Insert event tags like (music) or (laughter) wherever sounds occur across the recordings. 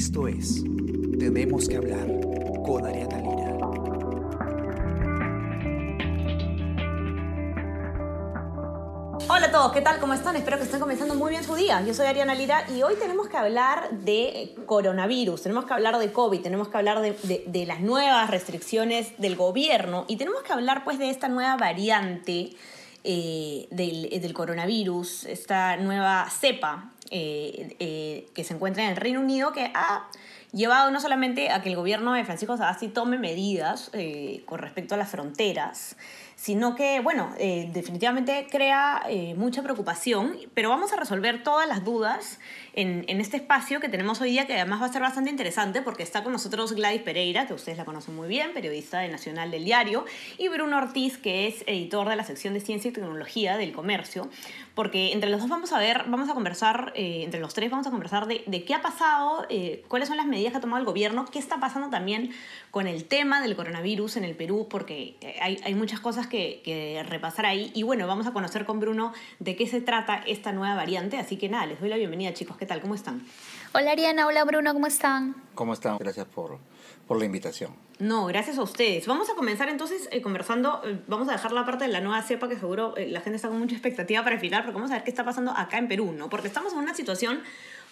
Esto es Tenemos que hablar con Ariana Lira. Hola a todos, ¿qué tal? ¿Cómo están? Espero que estén comenzando muy bien su día. Yo soy Ariana Lira y hoy tenemos que hablar de coronavirus, tenemos que hablar de COVID, tenemos que hablar de, las nuevas restricciones del gobierno y tenemos que hablar pues de esta nueva variante eh, del coronavirus, esta nueva cepa eh, eh, que se encuentra en el Reino Unido que ha llevado no solamente a que el gobierno de Francisco Sagasti tome medidas eh, con respecto a las fronteras, sino que, bueno, eh, definitivamente crea eh, mucha preocupación, pero vamos a resolver todas las dudas en, en este espacio que tenemos hoy día, que además va a ser bastante interesante porque está con nosotros Gladys Pereira, que ustedes la conocen muy bien, periodista de Nacional del Diario, y Bruno Ortiz, que es editor de la sección de Ciencia y Tecnología del Comercio, porque entre los dos vamos a ver, vamos a conversar, eh, entre los tres vamos a conversar de, de qué ha pasado, eh, cuáles son las medidas que ha tomado el gobierno, qué está pasando también con el tema del coronavirus en el Perú, porque eh, hay, hay muchas cosas que, que repasar ahí. Y bueno, vamos a conocer con Bruno de qué se trata esta nueva variante. Así que nada, les doy la bienvenida, chicos. ¿Qué tal? ¿Cómo están? Hola Ariana, hola Bruno, ¿cómo están? ¿Cómo están? Gracias por, por la invitación. No, gracias a ustedes. Vamos a comenzar entonces eh, conversando. eh, vamos a dejar la parte de la nueva cepa que seguro eh, la gente está con mucha expectativa para el final, porque vamos a ver qué está pasando acá en Perú, ¿no? Porque estamos en una situación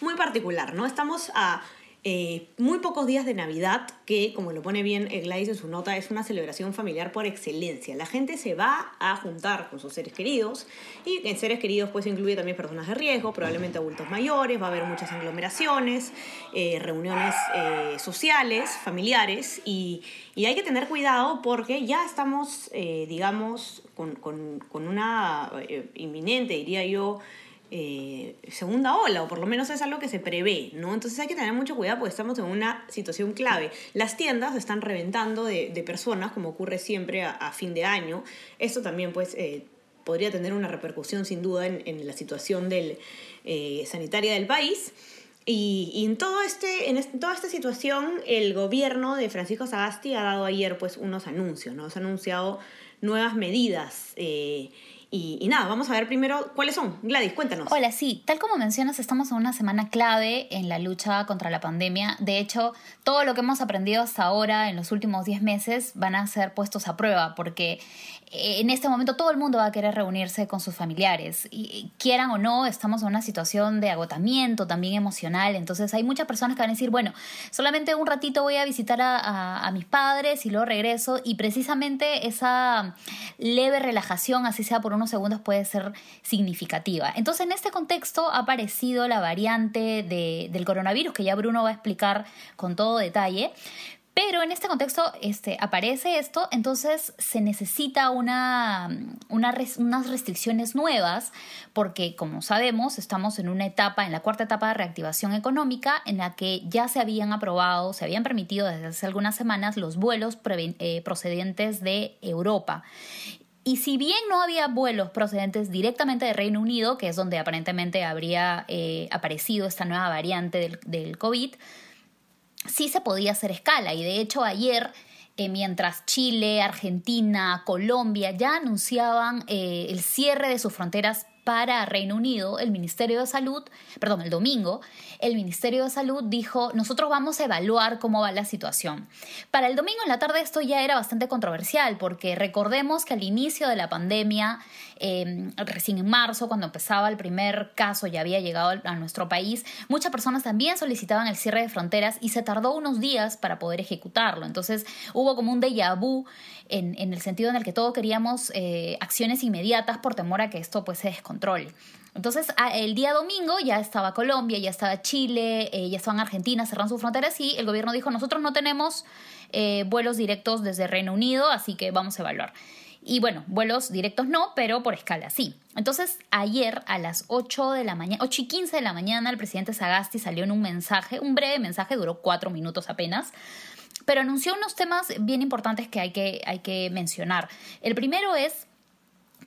muy particular, ¿no? Estamos a eh, muy pocos días de Navidad, que como lo pone bien eh, Gladys en su nota, es una celebración familiar por excelencia. La gente se va a juntar con sus seres queridos y en seres queridos pues incluye también personas de riesgo, probablemente adultos mayores, va a haber muchas aglomeraciones, eh, reuniones eh, sociales, familiares y, y hay que tener cuidado porque ya estamos, digamos, con, con- con una inminente, diría yo, eh, segunda ola, o por lo menos es algo que se prevé, ¿no? Entonces hay que tener mucho cuidado porque estamos en una situación clave. Las tiendas están reventando de, de personas, como ocurre siempre a, a fin de año. Esto también, pues, eh, podría tener una repercusión sin duda en, en la situación del, eh, sanitaria del país. Y, y en, todo este, en este- toda esta situación, el gobierno de Francisco Sagasti ha dado ayer pues, unos anuncios, ¿no? Se han anunciado nuevas medidas. eh, y, nada, vamos a ver primero cuáles son. Gladys, cuéntanos. Hola, sí, tal como mencionas, estamos en una semana clave en la lucha contra la pandemia. De hecho, todo lo que hemos aprendido hasta ahora en los últimos 10 meses van a ser puestos a prueba porque eh, en este momento todo el mundo va a querer reunirse con sus familiares. Y quieran o no, estamos en una situación de agotamiento también emocional. Entonces hay muchas personas que van a decir, bueno, solamente un ratito voy a visitar a, a- mis padres y luego regreso. Y precisamente esa leve relajación, así sea por unos segundos, puede ser significativa. Entonces en este contexto ha aparecido la variante de- del coronavirus que ya Bruno va a explicar con todo detalle. Pero en este contexto este, aparece esto, entonces se necesita una, unas restricciones nuevas, porque como sabemos, estamos en una etapa, en la cuarta etapa de reactivación económica, en la que ya se habían aprobado, se habían permitido desde hace algunas semanas los vuelos eh, procedentes de Europa. Y si bien no había vuelos procedentes directamente de Reino Unido, que es donde aparentemente habría eh, aparecido esta nueva variante del, COVID, sí se podía hacer escala. Y de hecho ayer, eh, mientras Chile, Argentina, Colombia ya anunciaban eh, el cierre de sus fronteras para Reino Unido, el Ministerio de Salud, perdón, el domingo, el Ministerio de Salud dijo, nosotros vamos a evaluar cómo va la situación. Para el domingo en la tarde esto ya era bastante controversial, porque recordemos que al inicio de la pandemia, eh, recién en marzo, cuando empezaba el primer caso, ya había llegado a nuestro país, muchas personas también solicitaban el cierre de fronteras y se tardó unos días para poder ejecutarlo. Entonces hubo como un déjà vu en, en el sentido en el que todos queríamos eh, acciones inmediatas por temor a que esto pues se descontrole. Entonces, el día domingo ya estaba Colombia, ya estaba Chile, eh, ya estaban Argentina, cerraron sus fronteras y el gobierno dijo, nosotros no tenemos eh, vuelos directos desde Reino Unido, así que vamos a evaluar. Y bueno, vuelos directos no, pero por escala sí. Entonces, ayer a las 8 de la mañana, 8 y 15 de la mañana, el presidente Sagasti salió en un mensaje, un breve mensaje, duró cuatro minutos apenas, pero anunció unos temas bien importantes que hay que, hay que mencionar. El primero es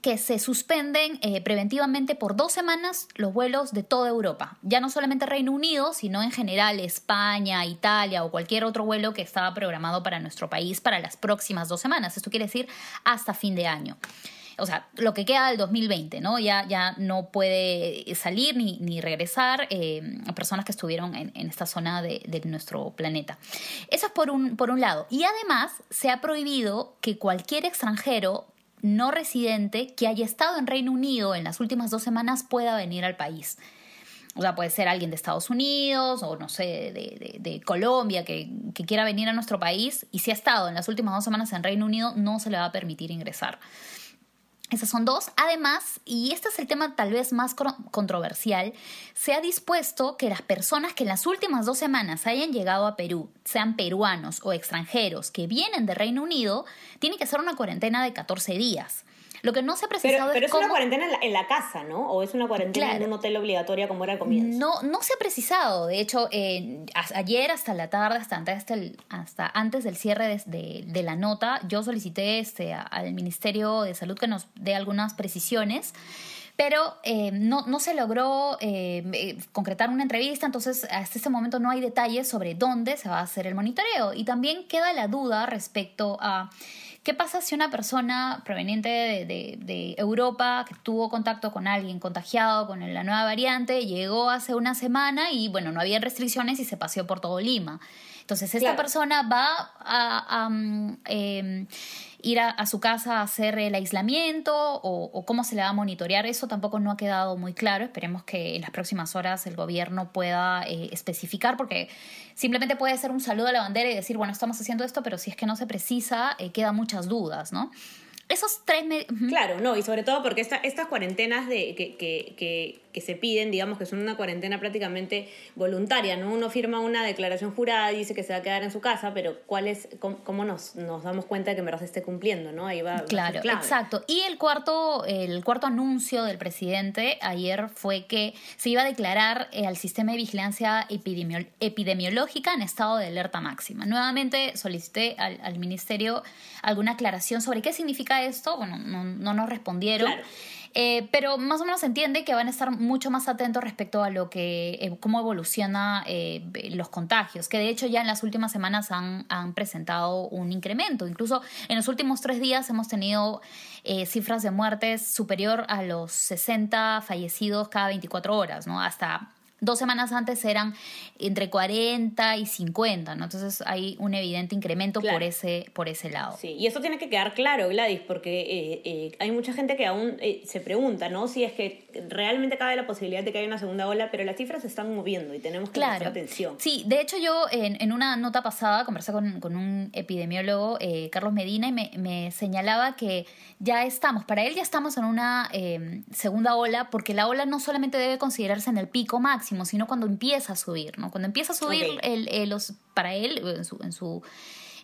que se suspenden eh, preventivamente por dos semanas los vuelos de toda Europa. Ya no solamente Reino Unido, sino en general España, Italia o cualquier otro vuelo que estaba programado para nuestro país para las próximas dos semanas. Esto quiere decir hasta fin de año. o sea, lo que queda del 2020, ¿no? Ya, ya no puede salir ni, ni regresar eh, personas que estuvieron en, en esta zona de, de, nuestro planeta. Eso es por un, por un lado. Y además se ha prohibido que cualquier extranjero no residente que haya estado en Reino Unido en las últimas dos semanas pueda venir al país. O sea, puede ser alguien de Estados Unidos o no sé, de, Colombia que, que, quiera venir a nuestro país y si ha estado en las últimas dos semanas en Reino Unido, no se le va a permitir ingresar. Esas son dos. Además, y este es el tema tal vez más controversial, se ha dispuesto que las personas que en las últimas dos semanas hayan llegado a Perú, sean peruanos o extranjeros que vienen de Reino Unido, tienen que hacer una cuarentena de 14 días. Lo que no se ha precisado pero, pero es, es cómo... una cuarentena en la, en la, casa, ¿no? ¿O es una cuarentena claro. en un hotel obligatoria como era al comienzo? No, no se ha precisado. De hecho, eh, ayer hasta la tarde, hasta antes, del, hasta antes del cierre de, de, de, la nota, yo solicité este, al Ministerio de Salud que nos dé algunas precisiones pero eh, no, no, se logró eh, concretar una entrevista, entonces hasta este momento no hay detalles sobre dónde se va a hacer el monitoreo. Y también queda la duda respecto a qué pasa si una persona proveniente de, de, de Europa que tuvo contacto con alguien contagiado con la nueva variante llegó hace una semana y bueno, no había restricciones y se paseó por todo Lima. Entonces, esta claro. persona va a, a eh, ir a, su casa a hacer el aislamiento o, o, cómo se le va a monitorear. Eso tampoco no ha quedado muy claro. Esperemos que en las próximas horas el gobierno pueda eh, especificar, porque simplemente puede ser un saludo a la bandera y decir, bueno, estamos haciendo esto, pero si es que no se precisa, eh, quedan muchas dudas, ¿no? Esos tres... Claro, no, y sobre todo porque esta, estas cuarentenas de, que, que, que, que, se piden, digamos que son una cuarentena prácticamente voluntaria, ¿no? Uno firma una declaración jurada y dice que se va a quedar en su casa, pero ¿cuál es, cómo, cómo nos, nos, damos cuenta de que en verdad se esté cumpliendo, ¿no? Ahí va, claro, va exacto. Y el cuarto, el cuarto anuncio del presidente ayer fue que se iba a declarar eh, al sistema de vigilancia epidemio, epidemiológica en estado de alerta máxima. Nuevamente solicité al, al ministerio alguna aclaración sobre qué significa esto, bueno, no, no nos respondieron. Claro. Eh, pero más o menos se entiende que van a estar mucho más atentos respecto a lo que eh, cómo evoluciona eh, los contagios, que de hecho ya en las últimas semanas han, han, presentado un incremento. Incluso en los últimos tres días hemos tenido cifras de muertes superior a los 60 fallecidos cada 24 horas, ¿no? Hasta dos semanas antes eran entre 40 y 50, ¿no? Entonces hay un evidente incremento claro. por, ese, por ese lado. Sí, y eso tiene que quedar claro, Gladys, porque eh, eh, hay mucha gente que aún eh, se pregunta, ¿no? Si es que realmente cabe la posibilidad de que haya una segunda ola, pero las cifras se están moviendo y tenemos que claro. prestar atención. Sí, de hecho yo en, en una nota pasada conversé con, con un epidemiólogo, Carlos Medina, y me, me, señalaba que ya estamos, para él ya estamos en una segunda ola, porque la ola no solamente debe considerarse en el pico máximo, sino cuando empieza a subir, ¿no? Cuando empieza a subir okay. el, el, los, para él, en su, en su,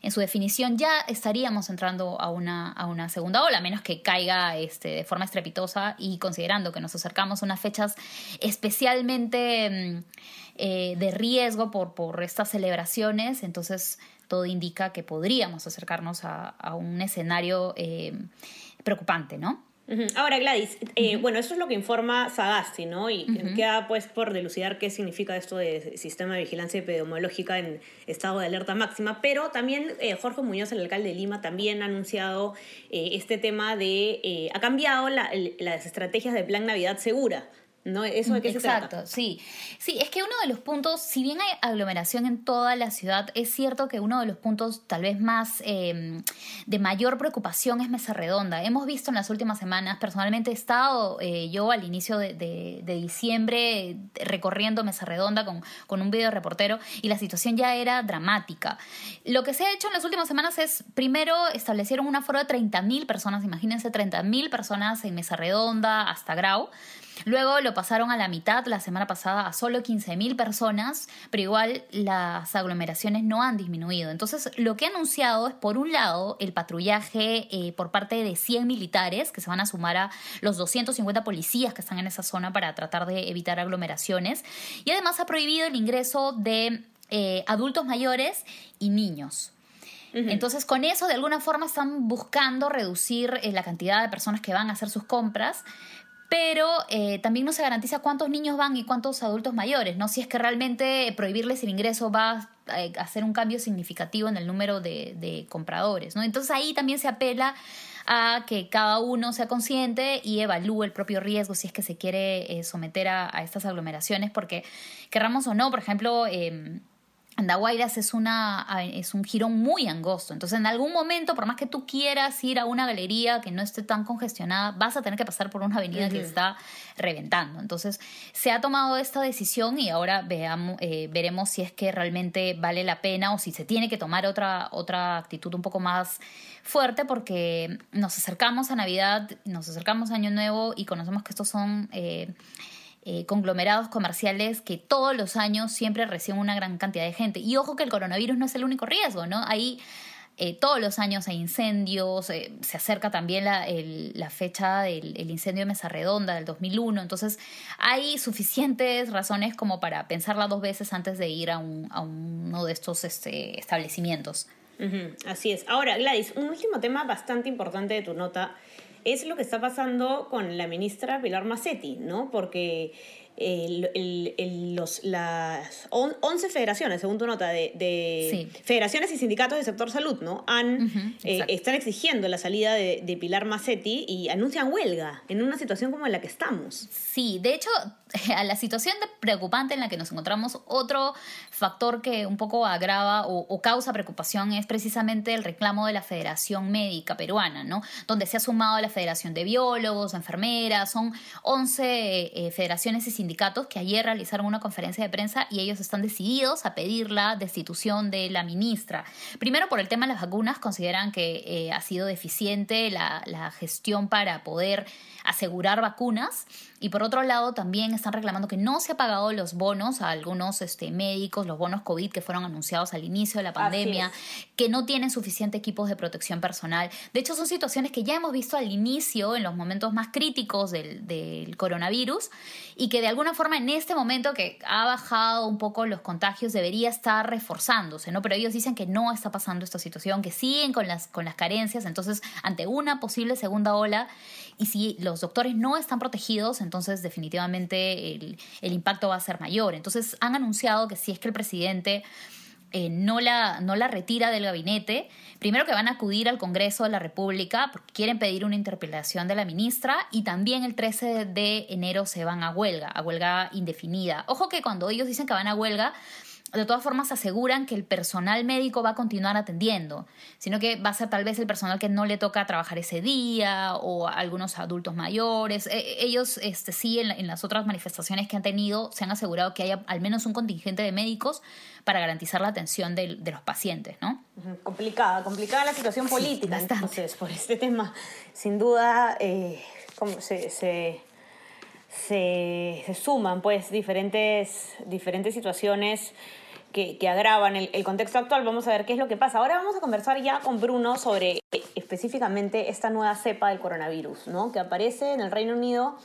en su definición, ya estaríamos entrando a una, a una segunda ola, a menos que caiga este, de forma estrepitosa y considerando que nos acercamos a unas fechas especialmente eh, de riesgo por, por estas celebraciones, entonces todo indica que podríamos acercarnos a, a un escenario eh, preocupante, ¿no? Ahora, Gladys, eh, uh -huh. bueno, eso es lo que informa Sagasti, ¿no? Y uh -huh. queda pues por dilucidar qué significa esto de sistema de vigilancia epidemiológica en estado de alerta máxima, pero también eh, Jorge Muñoz, el alcalde de Lima, también ha anunciado eh, este tema de, eh, ha cambiado la, las estrategias de Plan Navidad Segura, ¿no? ¿Eso de qué Exacto, se trata? sí. Sí, es que uno de los puntos, si bien hay aglomeración en toda la ciudad, es cierto que uno de los puntos tal vez más eh, de mayor preocupación es Mesa Redonda. Hemos visto en las últimas semanas, personalmente he estado eh, yo al inicio de, diciembre recorriendo Mesa Redonda con, con un video reportero y la situación ya era dramática. Lo que se ha hecho en las últimas semanas es, primero, establecieron un aforo de 30.000 personas, imagínense 30.000 personas en Mesa Redonda hasta Grau. Luego lo pasaron a la mitad la semana pasada a solo 15.000 personas, pero igual las aglomeraciones no han disminuido. Entonces, lo que ha anunciado es, por un lado, el patrullaje eh, por parte de 100 militares que se van a sumar a los 250 policías que están en esa zona para tratar de evitar aglomeraciones. Y además ha prohibido el ingreso de eh, adultos mayores y niños. Entonces, con eso, de alguna forma, están buscando reducir eh, la cantidad de personas que van a hacer sus compras pero eh, también no se garantiza cuántos niños van y cuántos adultos mayores, ¿no? Si es que realmente prohibirles el ingreso va a eh, hacer un cambio significativo en el número de, de compradores, ¿no? Entonces ahí también se apela a que cada uno sea consciente y evalúe el propio riesgo si es que se quiere eh, someter a, estas aglomeraciones, porque querramos o no, por ejemplo, eh, Andahuaylas es, una, es un jirón muy angosto. Entonces, en algún momento, por más que tú quieras ir a una galería que no esté tan congestionada, vas a tener que pasar por una avenida que está reventando. Entonces, se ha tomado esta decisión y ahora veamos, eh, veremos si es que realmente vale la pena o si se tiene que tomar otra, otra actitud un poco más fuerte porque nos acercamos a Navidad, nos acercamos a Año Nuevo y conocemos que estos son... Eh, eh, conglomerados comerciales que todos los años siempre reciben una gran cantidad de gente. Y ojo que el coronavirus no es el único riesgo, ¿no? Ahí eh, todos los años hay incendios, eh, se acerca también la, la fecha del el incendio de Mesa Redonda del 2001, entonces hay suficientes razones como para pensarla dos veces antes de ir a, un, a uno de estos este, establecimientos. Así es. Ahora, Gladys, un último tema bastante importante de tu nota es lo que está pasando con la ministra Pilar Macetti, ¿no? Porque el, el, el, los, las 11 federaciones, según tu nota, de, de sí. federaciones y sindicatos del sector salud, ¿no? Han, uh -huh, eh, están exigiendo la salida de, de, Pilar Macetti y anuncian huelga en una situación como en la que estamos. Sí, de hecho, (laughs) a la situación preocupante en la que nos encontramos, otro factor que un poco agrava o, o, causa preocupación es precisamente el reclamo de la Federación Médica Peruana, ¿no? Donde se ha sumado la Federación de Biólogos, Enfermeras, son 11 eh, federaciones y sindicatos que ayer realizaron una conferencia de prensa y ellos están decididos a pedir la destitución de la ministra. Primero, por el tema de las vacunas, consideran que eh, ha sido deficiente la gestión para poder asegurar vacunas. Y por otro lado, también están reclamando que no se ha pagado los bonos a algunos este, médicos, los bonos COVID que fueron anunciados al inicio de la pandemia, que no tienen suficiente equipos de protección personal. De hecho, son situaciones que ya hemos visto al inicio, en los momentos más críticos del, del coronavirus, y que de alguna forma en este momento que ha bajado un poco los contagios debería estar reforzándose, ¿no? Pero ellos dicen que no está pasando esta situación, que siguen con las, con las carencias, entonces ante una posible segunda ola, y si los doctores no están protegidos, entonces definitivamente el, impacto va a ser mayor. Entonces han anunciado que si es que el presidente... Eh, no, la, no la retira del gabinete. Primero que van a acudir al Congreso de la República porque quieren pedir una interpelación de la ministra y también el 13 de enero se van a huelga, a huelga indefinida. Ojo que cuando ellos dicen que van a huelga, de todas formas aseguran que el personal médico va a continuar atendiendo, sino que va a ser tal vez el personal que no le toca trabajar ese día o algunos adultos mayores. E ellos este, sí en, en, las otras manifestaciones que han tenido se han asegurado que haya al menos un contingente de médicos para garantizar la atención de, de los pacientes, ¿no? Complicada, complicada la situación política, sí, entonces, por este tema. Sin duda, eh, como se, se se, se, suman pues diferentes, diferentes situaciones que, que agravan el, contexto actual. Vamos a ver qué es lo que pasa. Ahora vamos a conversar ya con Bruno sobre específicamente esta nueva cepa del coronavirus, ¿no? Que aparece en el Reino Unido.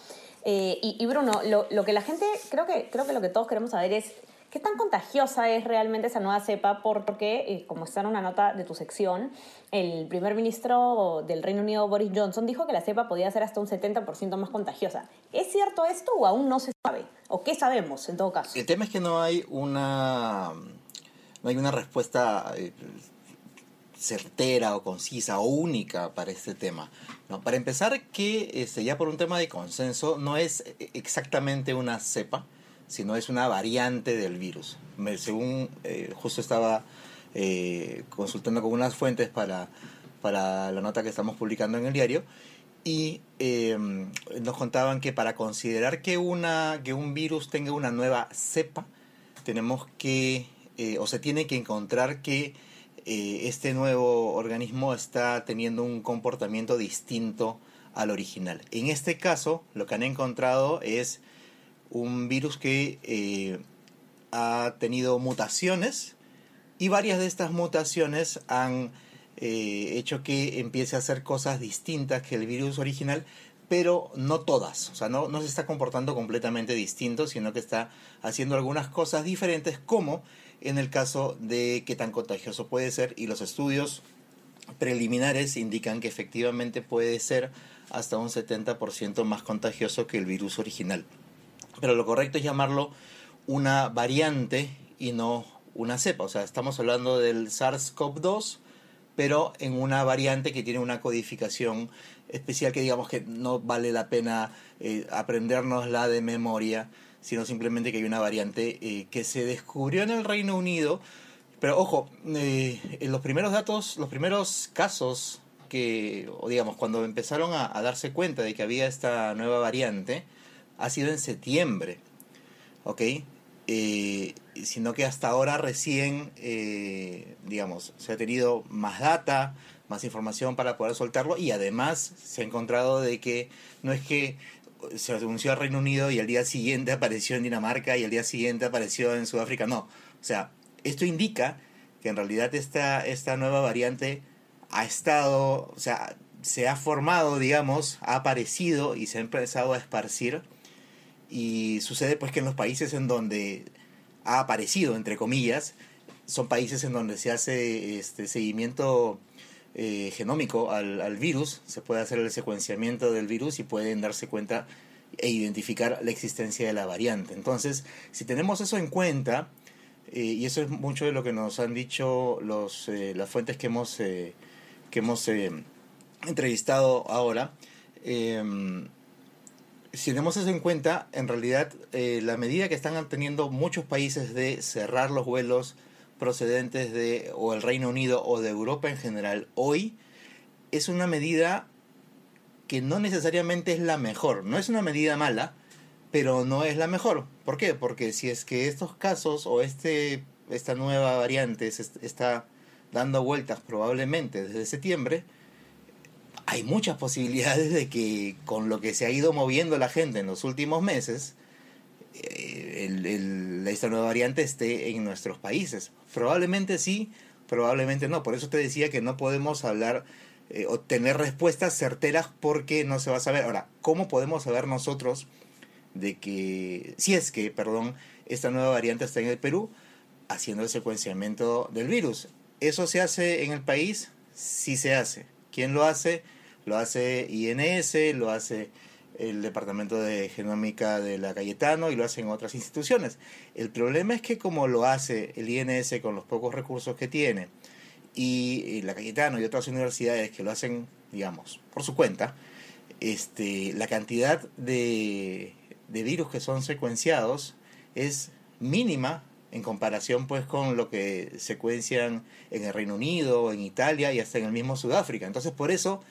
Eh, y, y, Bruno, lo, lo, que la gente, creo que, creo que lo que todos queremos saber es ¿Qué tan contagiosa es realmente esa nueva cepa? Porque, eh, como está en una nota de tu sección, el primer ministro del Reino Unido, Boris Johnson, dijo que la cepa podía ser hasta un 70% más contagiosa. ¿Es cierto esto o aún no se sabe? ¿O qué sabemos en todo caso? El tema es que no hay una, no hay una respuesta eh, certera o concisa o única para este tema. No, para empezar, que este, ya por un tema de consenso, no es exactamente una cepa, sino es una variante del virus. Según eh, justo estaba eh, consultando con unas fuentes para, para la nota que estamos publicando en el diario y eh, nos contaban que para considerar que, una, que un virus tenga una nueva cepa, tenemos que, eh, o se tiene que encontrar que este nuevo organismo está teniendo un comportamiento distinto al original. En este caso, lo que han encontrado es un virus que eh, ha tenido mutaciones y varias de estas mutaciones han eh, hecho que empiece a hacer cosas distintas que el virus original, pero no todas. O sea, no, no se está comportando completamente distinto, sino que está haciendo algunas cosas diferentes, como en el caso de qué tan contagioso puede ser y los estudios preliminares indican que efectivamente puede ser hasta un 70% más contagioso que el virus original. Pero lo correcto es llamarlo una variante y no una cepa. O sea, estamos hablando del SARS-CoV-2, pero en una variante que tiene una codificación especial que digamos que no vale la pena eh, aprendernosla de memoria, sino simplemente que hay una variante eh, que se descubrió en el Reino Unido. Pero ojo, eh, en los primeros datos, los primeros casos que, o digamos, cuando empezaron a, a darse cuenta de que había esta nueva variante, ha sido en septiembre. ¿Ok? Eh, sino que hasta ahora recién, eh, digamos, se ha tenido más data, más información para poder soltarlo y además se ha encontrado de que no es que se anunció al Reino Unido y al día siguiente apareció en Dinamarca y al día siguiente apareció en Sudáfrica, no. O sea, esto indica que en realidad esta, esta nueva variante ha estado, o sea, se ha formado, digamos, ha aparecido y se ha empezado a esparcir y sucede pues que en los países en donde ha aparecido, entre comillas, son países en donde se hace este seguimiento eh, genómico al, al, virus, se puede hacer el secuenciamiento del virus y pueden darse cuenta e identificar la existencia de la variante. Entonces, si tenemos eso en cuenta, eh, y eso es mucho de lo que nos han dicho los, eh, las fuentes que hemos, que hemos entrevistado ahora, si tenemos eso en cuenta, en realidad eh, la medida que están teniendo muchos países de cerrar los vuelos procedentes de o el Reino Unido o de Europa en general hoy es una medida que no necesariamente es la mejor. No es una medida mala, pero no es la mejor. ¿Por qué? Porque si es que estos casos o este esta nueva variante se está dando vueltas probablemente desde septiembre, hay muchas posibilidades de que con lo que se ha ido moviendo la gente en los últimos meses, eh, el, esta nueva variante esté en nuestros países. Probablemente sí, probablemente no. Por eso te decía que no podemos hablar eh, o tener respuestas certeras porque no se va a saber. Ahora, ¿cómo podemos saber nosotros de que, si es que, perdón, esta nueva variante está en el Perú, haciendo el secuenciamiento del virus? ¿Eso se hace en el país? Sí se hace. ¿Quién lo hace? Lo hace INS, lo hace el Departamento de Genómica de la Cayetano y lo hacen otras instituciones. El problema es que como lo hace el INS con los pocos recursos que tiene y la Cayetano y otras universidades que lo hacen, digamos, por su cuenta, este, la cantidad de, de virus que son secuenciados es mínima en comparación pues con lo que secuencian en el Reino Unido, en Italia y hasta en el mismo Sudáfrica. Entonces por eso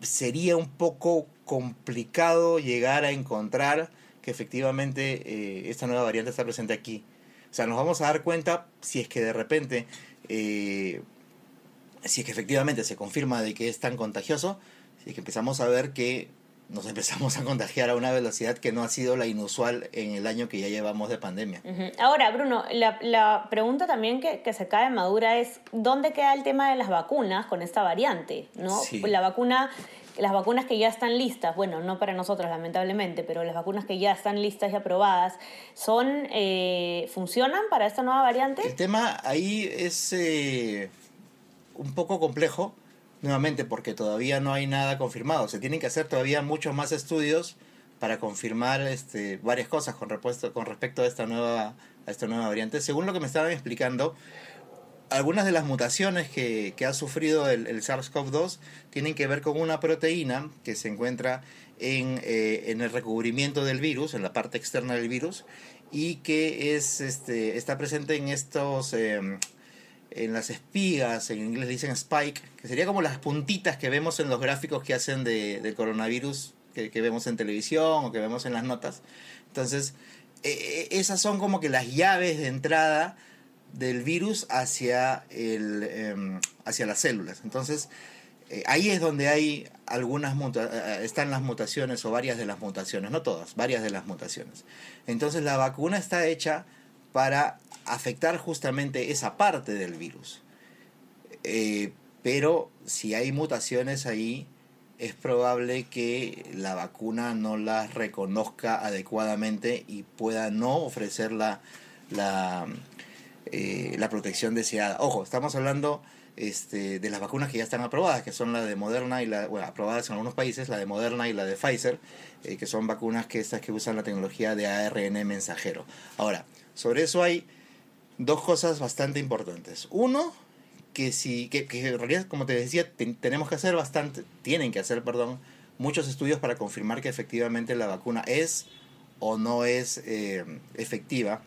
sería un poco complicado llegar a encontrar que efectivamente eh, esta nueva variante está presente aquí. O sea, nos vamos a dar cuenta si es que de repente, eh, si es que efectivamente se confirma de que es tan contagioso, si es que empezamos a ver que nos empezamos a contagiar a una velocidad que no ha sido la inusual en el año que ya llevamos de pandemia. Ahora, Bruno, la, la pregunta también que, que, se cae madura es, ¿dónde queda el tema de las vacunas con esta variante? ¿no? La vacuna, las vacunas que ya están listas, bueno, no para nosotros lamentablemente, pero las vacunas que ya están listas y aprobadas, ¿son, eh, ¿funcionan para esta nueva variante? El tema ahí es eh, un poco complejo nuevamente porque todavía no hay nada confirmado. Se tienen que hacer todavía muchos más estudios para confirmar este, varias cosas con, con respecto a esta, nueva, a esta nueva variante. Según lo que me estaban explicando, algunas de las mutaciones que, que ha sufrido el, el SARS-CoV-2 tienen que ver con una proteína que se encuentra en, eh, en, el recubrimiento del virus, en la parte externa del virus, y que es, este, está presente en estos... Eh, en las espigas, en inglés dicen spike, que sería como las puntitas que vemos en los gráficos que hacen de, del coronavirus que, vemos en televisión o que vemos en las notas. Entonces, e, e, esas son como que las llaves de entrada del virus hacia, el, eh, hacia las células. Entonces, eh, ahí es donde hay algunas eh, están las mutaciones o varias de las mutaciones, no todas, varias de las mutaciones. Entonces, la vacuna está hecha para afectar justamente esa parte del virus. Eh, pero si hay mutaciones ahí, es probable que la vacuna no las reconozca adecuadamente y pueda no ofrecer la, la, eh, la protección deseada. Ojo, estamos hablando este, de las vacunas que ya están aprobadas, que son la de Moderna y la, bueno, aprobadas en algunos países, la de Moderna y la de Pfizer, eh, que son vacunas que estas que usan la tecnología de ARN mensajero. Ahora, sobre eso hay dos cosas bastante importantes. Uno, que si, que, en realidad, como te decía, tenemos que hacer bastante, tienen que hacer, perdón, muchos estudios para confirmar que efectivamente la vacuna es o no es eh, efectiva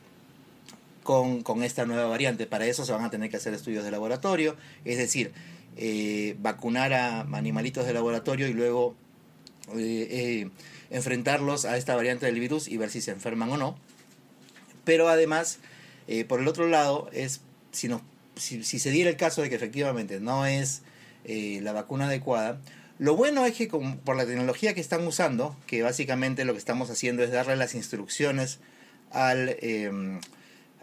con, con, esta nueva variante. Para eso se van a tener que hacer estudios de laboratorio, es decir, eh, vacunar a animalitos de laboratorio y luego eh, enfrentarlos a esta variante del virus y ver si se enferman o no. Pero además, por el otro lado, es si, nos, si, se diera el caso de que efectivamente no es la vacuna adecuada, lo bueno es que por la tecnología que están usando, que básicamente lo que estamos haciendo es darle las instrucciones em,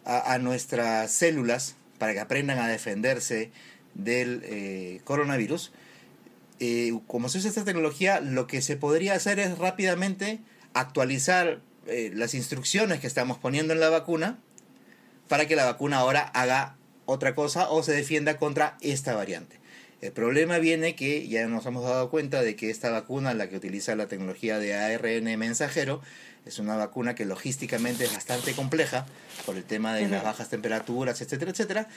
a, nuestras células para que aprendan a defenderse del eh, coronavirus, eh, como se usa esta tecnología, lo que se podría hacer es rápidamente actualizar eh, las instrucciones que estamos poniendo en la vacuna para que la vacuna ahora haga otra cosa o se defienda contra esta variante. El problema viene que ya nos hemos dado cuenta de que esta vacuna, la que utiliza la tecnología de ARN mensajero, es una vacuna que logísticamente es bastante compleja por el tema de las bajas temperaturas, etcétera, etcétera.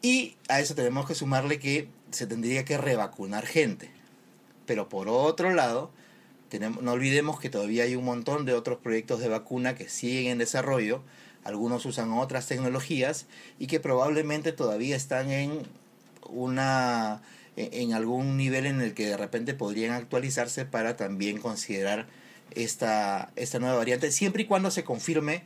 Y a eso tenemos que sumarle que se tendría que revacunar gente. Pero por otro lado, tenemos, no olvidemos que todavía hay un montón de otros proyectos de vacuna que siguen en desarrollo. Algunos usan otras tecnologías y que probablemente todavía están en una e-, en algún nivel en el que de repente podrían actualizarse para también considerar esta, esta nueva variante, siempre y cuando se confirme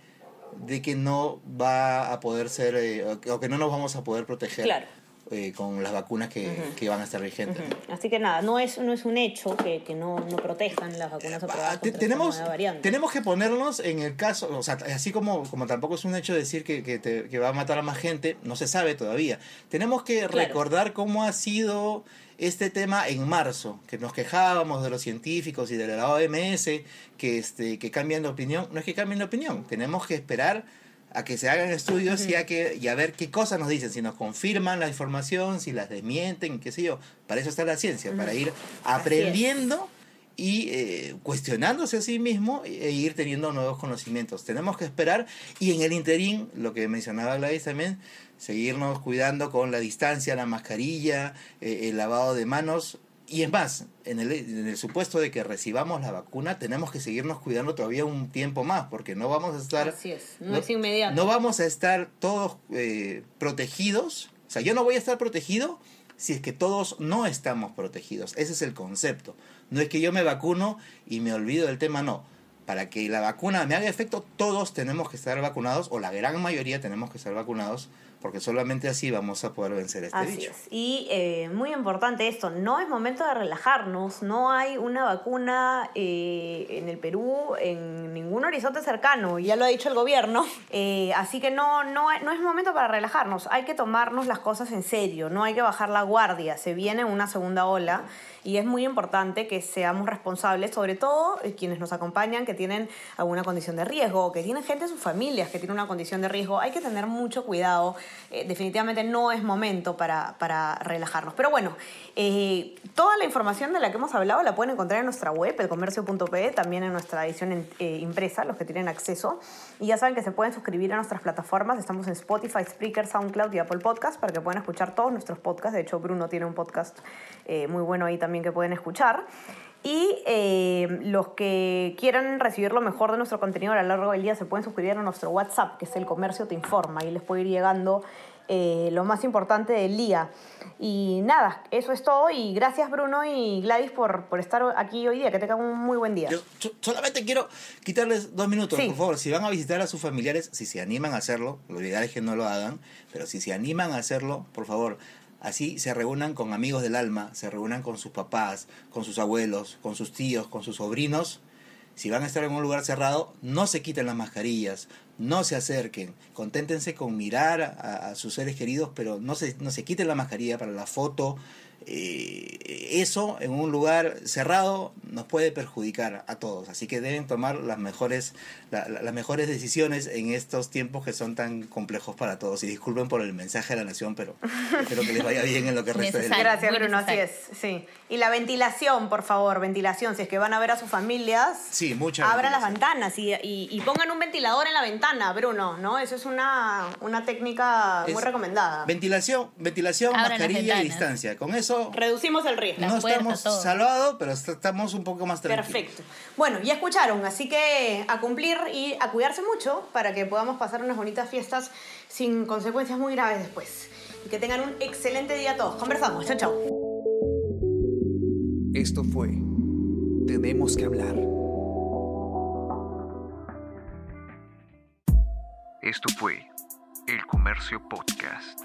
de que no va a poder ser, eh, o que no nos vamos a poder proteger claro. Eh, con las vacunas que, que, van a estar vigentes. Así que nada, no es, no es un hecho que, que no, no, protejan las vacunas aprobadas contra tenemos, variante. Tenemos que ponernos en el caso, o sea, así como, como tampoco es un hecho decir que, que, te, que va a matar a más gente, no se sabe todavía. Tenemos que claro. recordar cómo ha sido este tema en marzo, que nos quejábamos de los científicos y de la OMS que, este, que cambian de opinión. No es que cambien de opinión, tenemos que esperar a que se hagan estudios y, a que, y a ver qué cosas nos dicen, si nos confirman la información, si las desmienten, qué sé yo. Para eso está la ciencia, para ir aprendiendo y eh, cuestionándose a sí mismo e ir teniendo nuevos conocimientos. Tenemos que esperar y en el interín, lo que mencionaba Gladys también, seguirnos cuidando con la distancia, la mascarilla, eh, el lavado de manos, y es más, en el, en el, supuesto de que recibamos la vacuna, tenemos que seguirnos cuidando todavía un tiempo más, porque no vamos a estar... Así es, no, no es inmediato. No vamos a estar todos eh, protegidos. O sea, yo no voy a estar protegido si es que todos no estamos protegidos. Ese es el concepto. No es que yo me vacuno y me olvido del tema, no. Para que la vacuna me haga efecto, todos tenemos que estar vacunados, o la gran mayoría tenemos que estar vacunados porque solamente así vamos a poder vencer este así bicho. Es. Y eh, muy importante esto, no es momento de relajarnos, no hay una vacuna eh, en el Perú, en ningún horizonte cercano, ya lo ha dicho el gobierno, (laughs) eh, así que no, no, no es momento para relajarnos, hay que tomarnos las cosas en serio, no hay que bajar la guardia, se viene una segunda ola y es muy importante que seamos responsables, sobre todo quienes nos acompañan que tienen alguna condición de riesgo, que tienen gente en sus familias que tiene una condición de riesgo. Hay que tener mucho cuidado. Eh, definitivamente no es momento para, para relajarnos. Pero bueno, eh, toda la información de la que hemos hablado la pueden encontrar en nuestra web, elcomercio.pe, también en nuestra edición eh, impresa, los que tienen acceso. Y ya saben que se pueden suscribir a nuestras plataformas. Estamos en Spotify, Spreaker, SoundCloud y Apple Podcast para que puedan escuchar todos nuestros podcasts. De hecho, Bruno tiene un podcast muy bueno ahí también que pueden escuchar. Y eh, los que quieran recibir lo mejor de nuestro contenido a lo largo del día se pueden suscribir a nuestro WhatsApp, que es el Comercio Te Informa, y les puede ir llegando eh, lo más importante del día. Y nada, eso es todo. Y gracias Bruno y Gladys por, por estar aquí hoy día. Que tengan un muy buen día. Yo, yo solamente quiero quitarles dos minutos, sí. por favor. Si van a visitar a sus familiares, si se animan a hacerlo, lo ideal es que no lo hagan, pero si se animan a hacerlo, por favor, Así se reúnan con amigos del alma, se reúnan con sus papás, con sus abuelos, con sus tíos, con sus sobrinos. Si van a estar en un lugar cerrado, no se quiten las mascarillas, no se acerquen, conténtense con mirar a, sus seres queridos, pero no se, no se quiten la mascarilla para la foto, eh, eso en un lugar cerrado nos puede perjudicar a todos. Así que deben tomar las mejores, la- la- las mejores decisiones en estos tiempos que son tan complejos para todos. Y disculpen por el mensaje de la nación, pero (laughs) espero que les vaya bien en lo que resta del. Gracias, muy Bruno, así es. Sí. Y la ventilación, por favor, ventilación. Si es que van a ver a sus familias, Sí, abran las ventanas y, y- y pongan un ventilador en la ventana, Bruno, ¿no? Eso es una, una técnica muy Es recomendada. Ventilación, ventilación, Abran mascarilla y distancia. Con eso Reducimos el riesgo. No estamos todo. salvados, pero est- estamos un poco más tranquilos. Perfecto. Bueno, ya escucharon, así que a cumplir y a cuidarse mucho para que podamos pasar unas bonitas fiestas sin consecuencias muy graves después. Y que tengan un excelente día todos. Conversamos. Chao, chao. Esto fue Tenemos que hablar. Esto fue El Comercio Podcast.